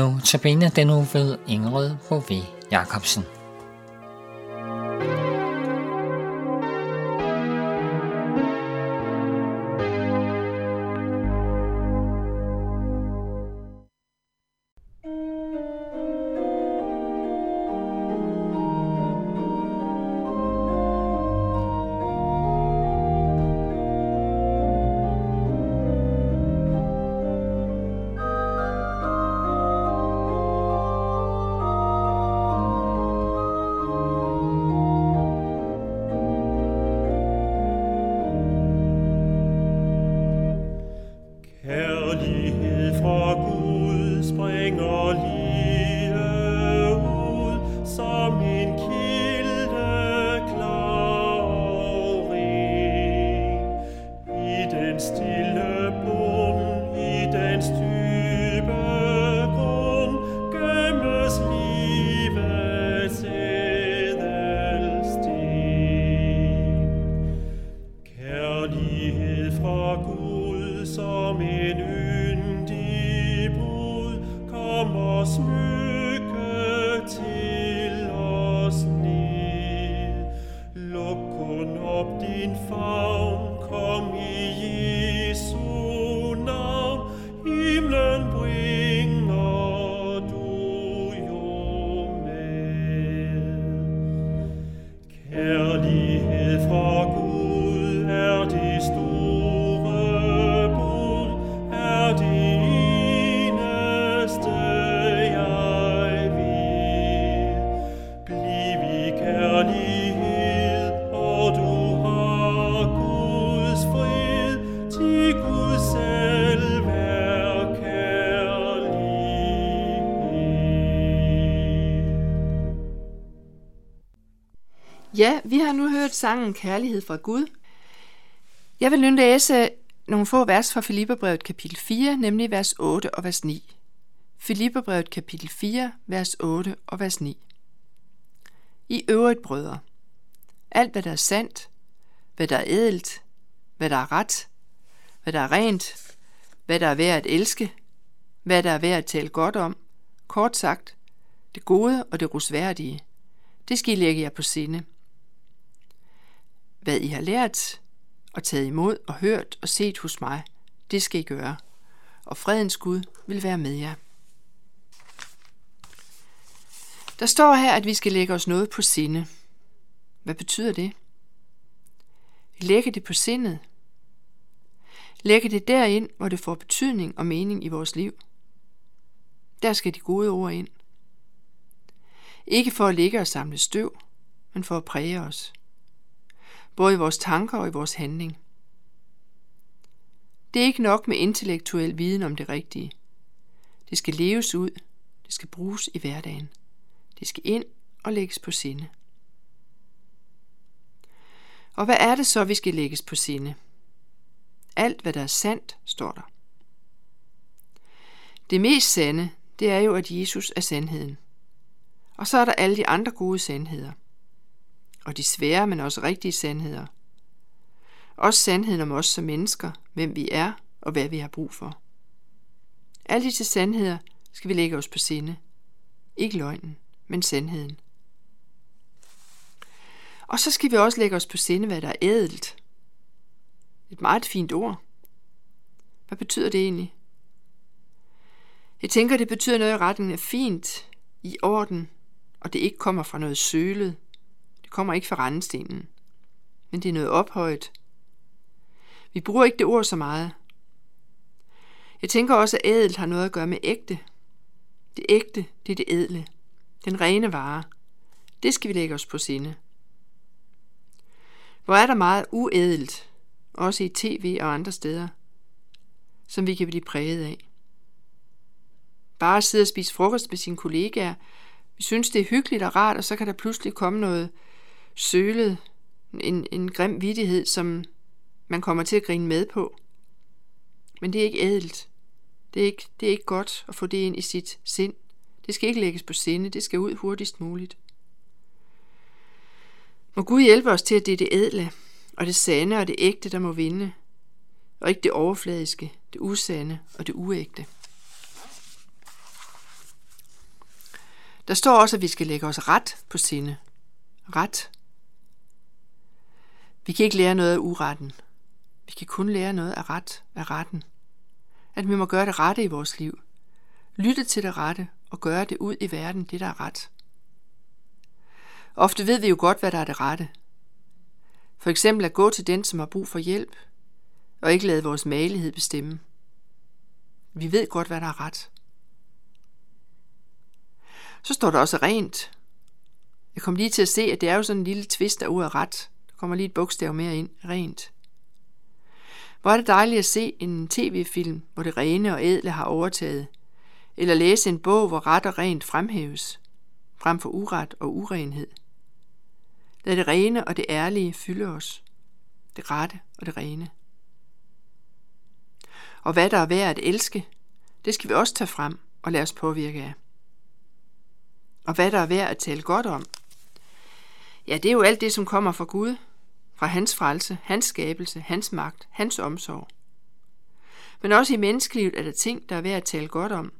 Nu tabene den uge ved Ingrid Bové Jacobsen. Ja, vi har nu hørt sangen Kærlighed fra Gud. Jeg vil nu læse nogle få vers fra Filipperbrevet kapitel 4, nemlig vers 8 og vers 9. Filipperbrevet kapitel 4, vers 8 og vers 9. I øvrigt, brødre, alt hvad der er sandt, hvad der er edelt, hvad der er ret, hvad der er rent, hvad der er værd at elske, hvad der er værd at tale godt om, kort sagt, det gode og det rusværdige, det skal I lægge jer på sinde – hvad I har lært og taget imod og hørt og set hos mig, det skal I gøre, og fredens Gud vil være med jer. Der står her, at vi skal lægge os noget på sinde. Hvad betyder det? Lægge det på sindet. Lægge det derind, hvor det får betydning og mening i vores liv. Der skal de gode ord ind. Ikke for at ligge og samle støv, men for at præge os både i vores tanker og i vores handling. Det er ikke nok med intellektuel viden om det rigtige. Det skal leves ud, det skal bruges i hverdagen. Det skal ind og lægges på sinde. Og hvad er det så, vi skal lægges på sinde? Alt, hvad der er sandt, står der. Det mest sande, det er jo, at Jesus er sandheden. Og så er der alle de andre gode sandheder og de svære, men også rigtige sandheder. Også sandheden om os som mennesker, hvem vi er og hvad vi har brug for. Alle disse sandheder skal vi lægge os på sinde. Ikke løgnen, men sandheden. Og så skal vi også lægge os på sinde, hvad der er ædelt. Et meget fint ord. Hvad betyder det egentlig? Jeg tænker, det betyder noget i retten af fint, i orden, og det ikke kommer fra noget sølet, det kommer ikke fra rendestenen, men det er noget ophøjet. Vi bruger ikke det ord så meget. Jeg tænker også, at ædelt har noget at gøre med ægte. Det ægte, det er det ædle. Den rene vare. Det skal vi lægge os på sinde. Hvor er der meget uædelt, også i tv og andre steder, som vi kan blive præget af. Bare at sidde og spise frokost med sine kollegaer, vi synes, det er hyggeligt og rart, og så kan der pludselig komme noget sølet, en, en grim vidighed, som man kommer til at grine med på. Men det er ikke ædelt. Det er ikke, det er ikke godt at få det ind i sit sind. Det skal ikke lægges på sinde, det skal ud hurtigst muligt. Må Gud hjælpe os til, at det er det ædle, og det sande og det ægte, der må vinde, og ikke det overfladiske, det usande og det uægte. Der står også, at vi skal lægge os ret på sinde. Ret. Vi kan ikke lære noget af uretten. Vi kan kun lære noget af ret, af retten. At vi må gøre det rette i vores liv. Lytte til det rette og gøre det ud i verden, det der er ret. Ofte ved vi jo godt, hvad der er det rette. For eksempel at gå til den, som har brug for hjælp, og ikke lade vores malighed bestemme. Vi ved godt, hvad der er ret. Så står der også rent. Jeg kom lige til at se, at det er jo sådan en lille twist af ordet ret. Kommer lige et bogstav mere ind. Rent. Hvor er det dejligt at se en tv-film, hvor det rene og ædle har overtaget. Eller læse en bog, hvor ret og rent fremhæves, frem for uret og urenhed. Lad det rene og det ærlige fylde os. Det rette og det rene. Og hvad der er værd at elske, det skal vi også tage frem og lade os påvirke af. Og hvad der er værd at tale godt om, ja, det er jo alt det, som kommer fra Gud, fra hans frelse, hans skabelse, hans magt, hans omsorg. Men også i menneskelivet er der ting, der er værd at tale godt om.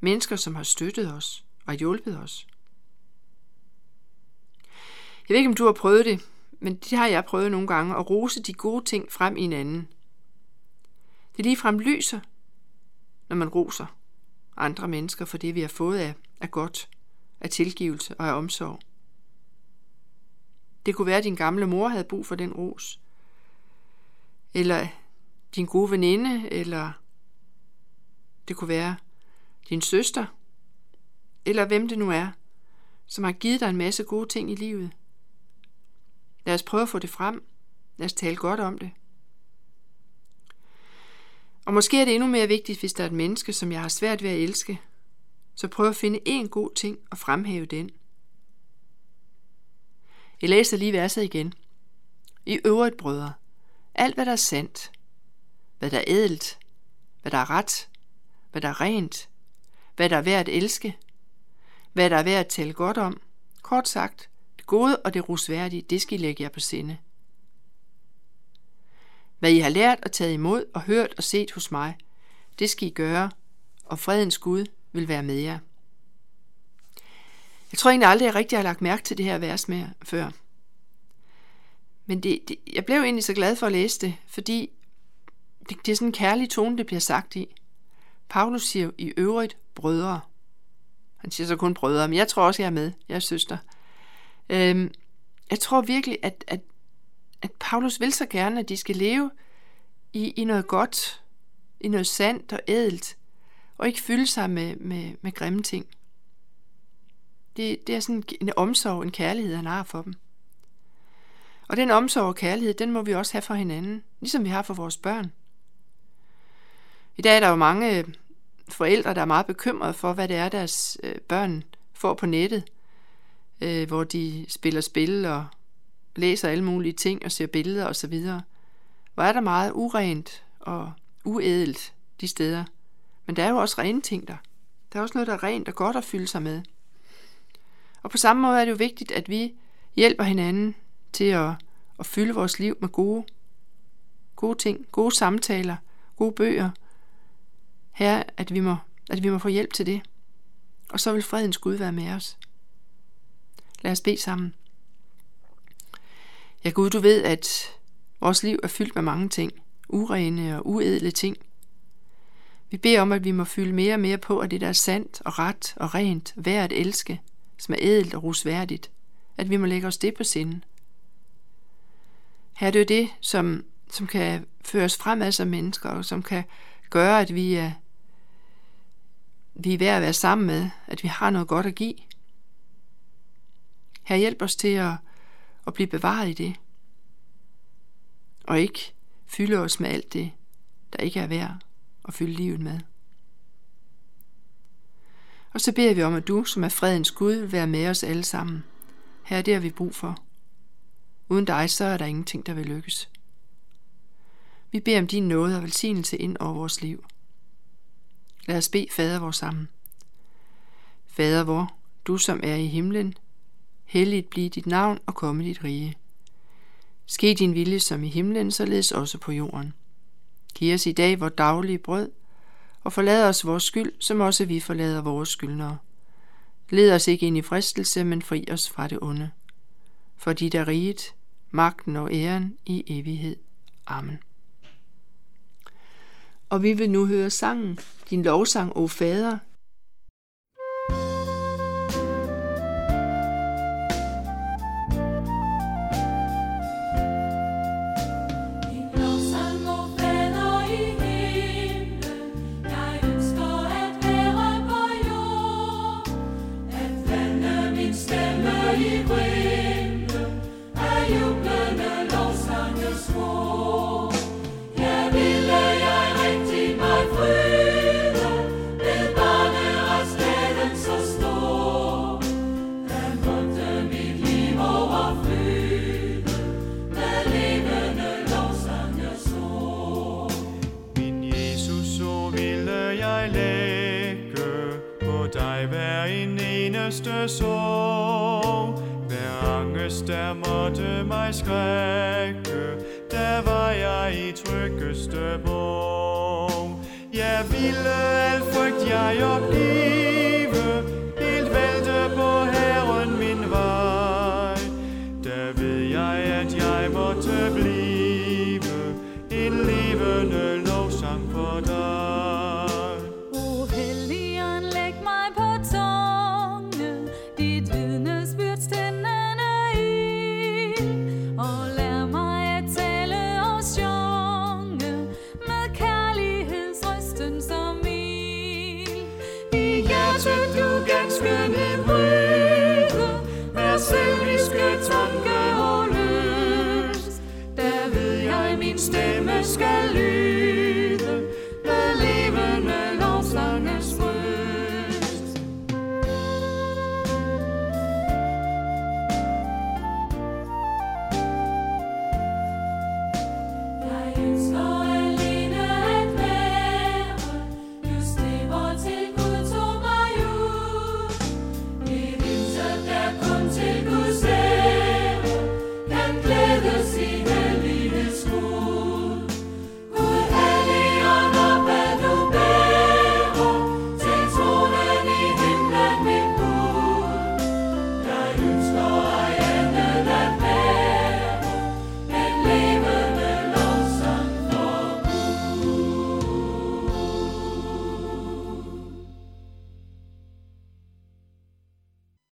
Mennesker, som har støttet os og hjulpet os. Jeg ved ikke, om du har prøvet det, men det har jeg prøvet nogle gange, at rose de gode ting frem i en anden. Det ligefrem lyser, når man roser andre mennesker for det, vi har fået af, af godt, af tilgivelse og af omsorg. Det kunne være, at din gamle mor havde brug for den ros. Eller din gode veninde, eller det kunne være din søster, eller hvem det nu er, som har givet dig en masse gode ting i livet. Lad os prøve at få det frem. Lad os tale godt om det. Og måske er det endnu mere vigtigt, hvis der er et menneske, som jeg har svært ved at elske, så prøv at finde én god ting og fremhæve den. Jeg læser lige verset igen. I øvrigt, brødre, alt hvad der er sandt, hvad der er ædelt, hvad der er ret, hvad der er rent, hvad der er værd at elske, hvad der er værd at tale godt om, kort sagt, det gode og det rusværdige, det skal I lægge jer på sinde. Hvad I har lært og taget imod og hørt og set hos mig, det skal I gøre, og fredens Gud vil være med jer. Jeg tror egentlig aldrig, jeg rigtig har lagt mærke til det her vers med før. Men det, det, jeg blev egentlig så glad for at læse det, fordi det, det er sådan en kærlig tone, det bliver sagt i. Paulus siger i øvrigt brødre. Han siger så kun brødre, men jeg tror også, jeg er med. Jeg er søster. Øhm, jeg tror virkelig, at, at, at Paulus vil så gerne, at de skal leve i, i noget godt, i noget sandt og ædelt, og ikke fylde sig med, med, med grimme ting. Det, det er sådan en omsorg, en kærlighed, han har for dem. Og den omsorg og kærlighed, den må vi også have for hinanden, ligesom vi har for vores børn. I dag er der jo mange øh, forældre, der er meget bekymrede for, hvad det er, deres øh, børn får på nettet, øh, hvor de spiller spil og læser alle mulige ting og ser billeder osv. Hvor er der meget urent og uædelt de steder. Men der er jo også rene ting der. Der er også noget, der er rent og godt at fylde sig med. Og på samme måde er det jo vigtigt, at vi hjælper hinanden til at, at fylde vores liv med gode, gode ting, gode samtaler, gode bøger. Her, at vi, må, at vi må få hjælp til det. Og så vil fredens Gud være med os. Lad os bede sammen. Ja Gud, du ved, at vores liv er fyldt med mange ting. Urene og uedle ting. Vi beder om, at vi må fylde mere og mere på, at det der er sandt og ret og rent, værd at elske, som er edelt og rusværdigt, at vi må lægge os det på sinde. Her er det jo det, som, som kan føre os fremad som mennesker, og som kan gøre, at vi er, vi er værd at være sammen med, at vi har noget godt at give. Her hjælp os til at, at blive bevaret i det, og ikke fylde os med alt det, der ikke er værd at fylde livet med. Og så beder vi om, at du, som er fredens Gud, vil være med os alle sammen. Her er det, har vi brug for. Uden dig, så er der ingenting, der vil lykkes. Vi beder om din nåde og velsignelse ind over vores liv. Lad os bede Fader vor sammen. Fader vor, du som er i himlen, helligt blive dit navn og komme dit rige. Ske din vilje som i himlen, således også på jorden. Giv os i dag vores daglige brød, og forlad os vores skyld, som også vi forlader vores skyldnere. Led os ikke ind i fristelse, men fri os fra det onde. For dit er riget, magten og æren i evighed. Amen. Og vi vil nu høre sangen, din lovsang, o Fader, måtte skrække Der var jeg i tryggeste borg Jeg ville al frygt jeg opgive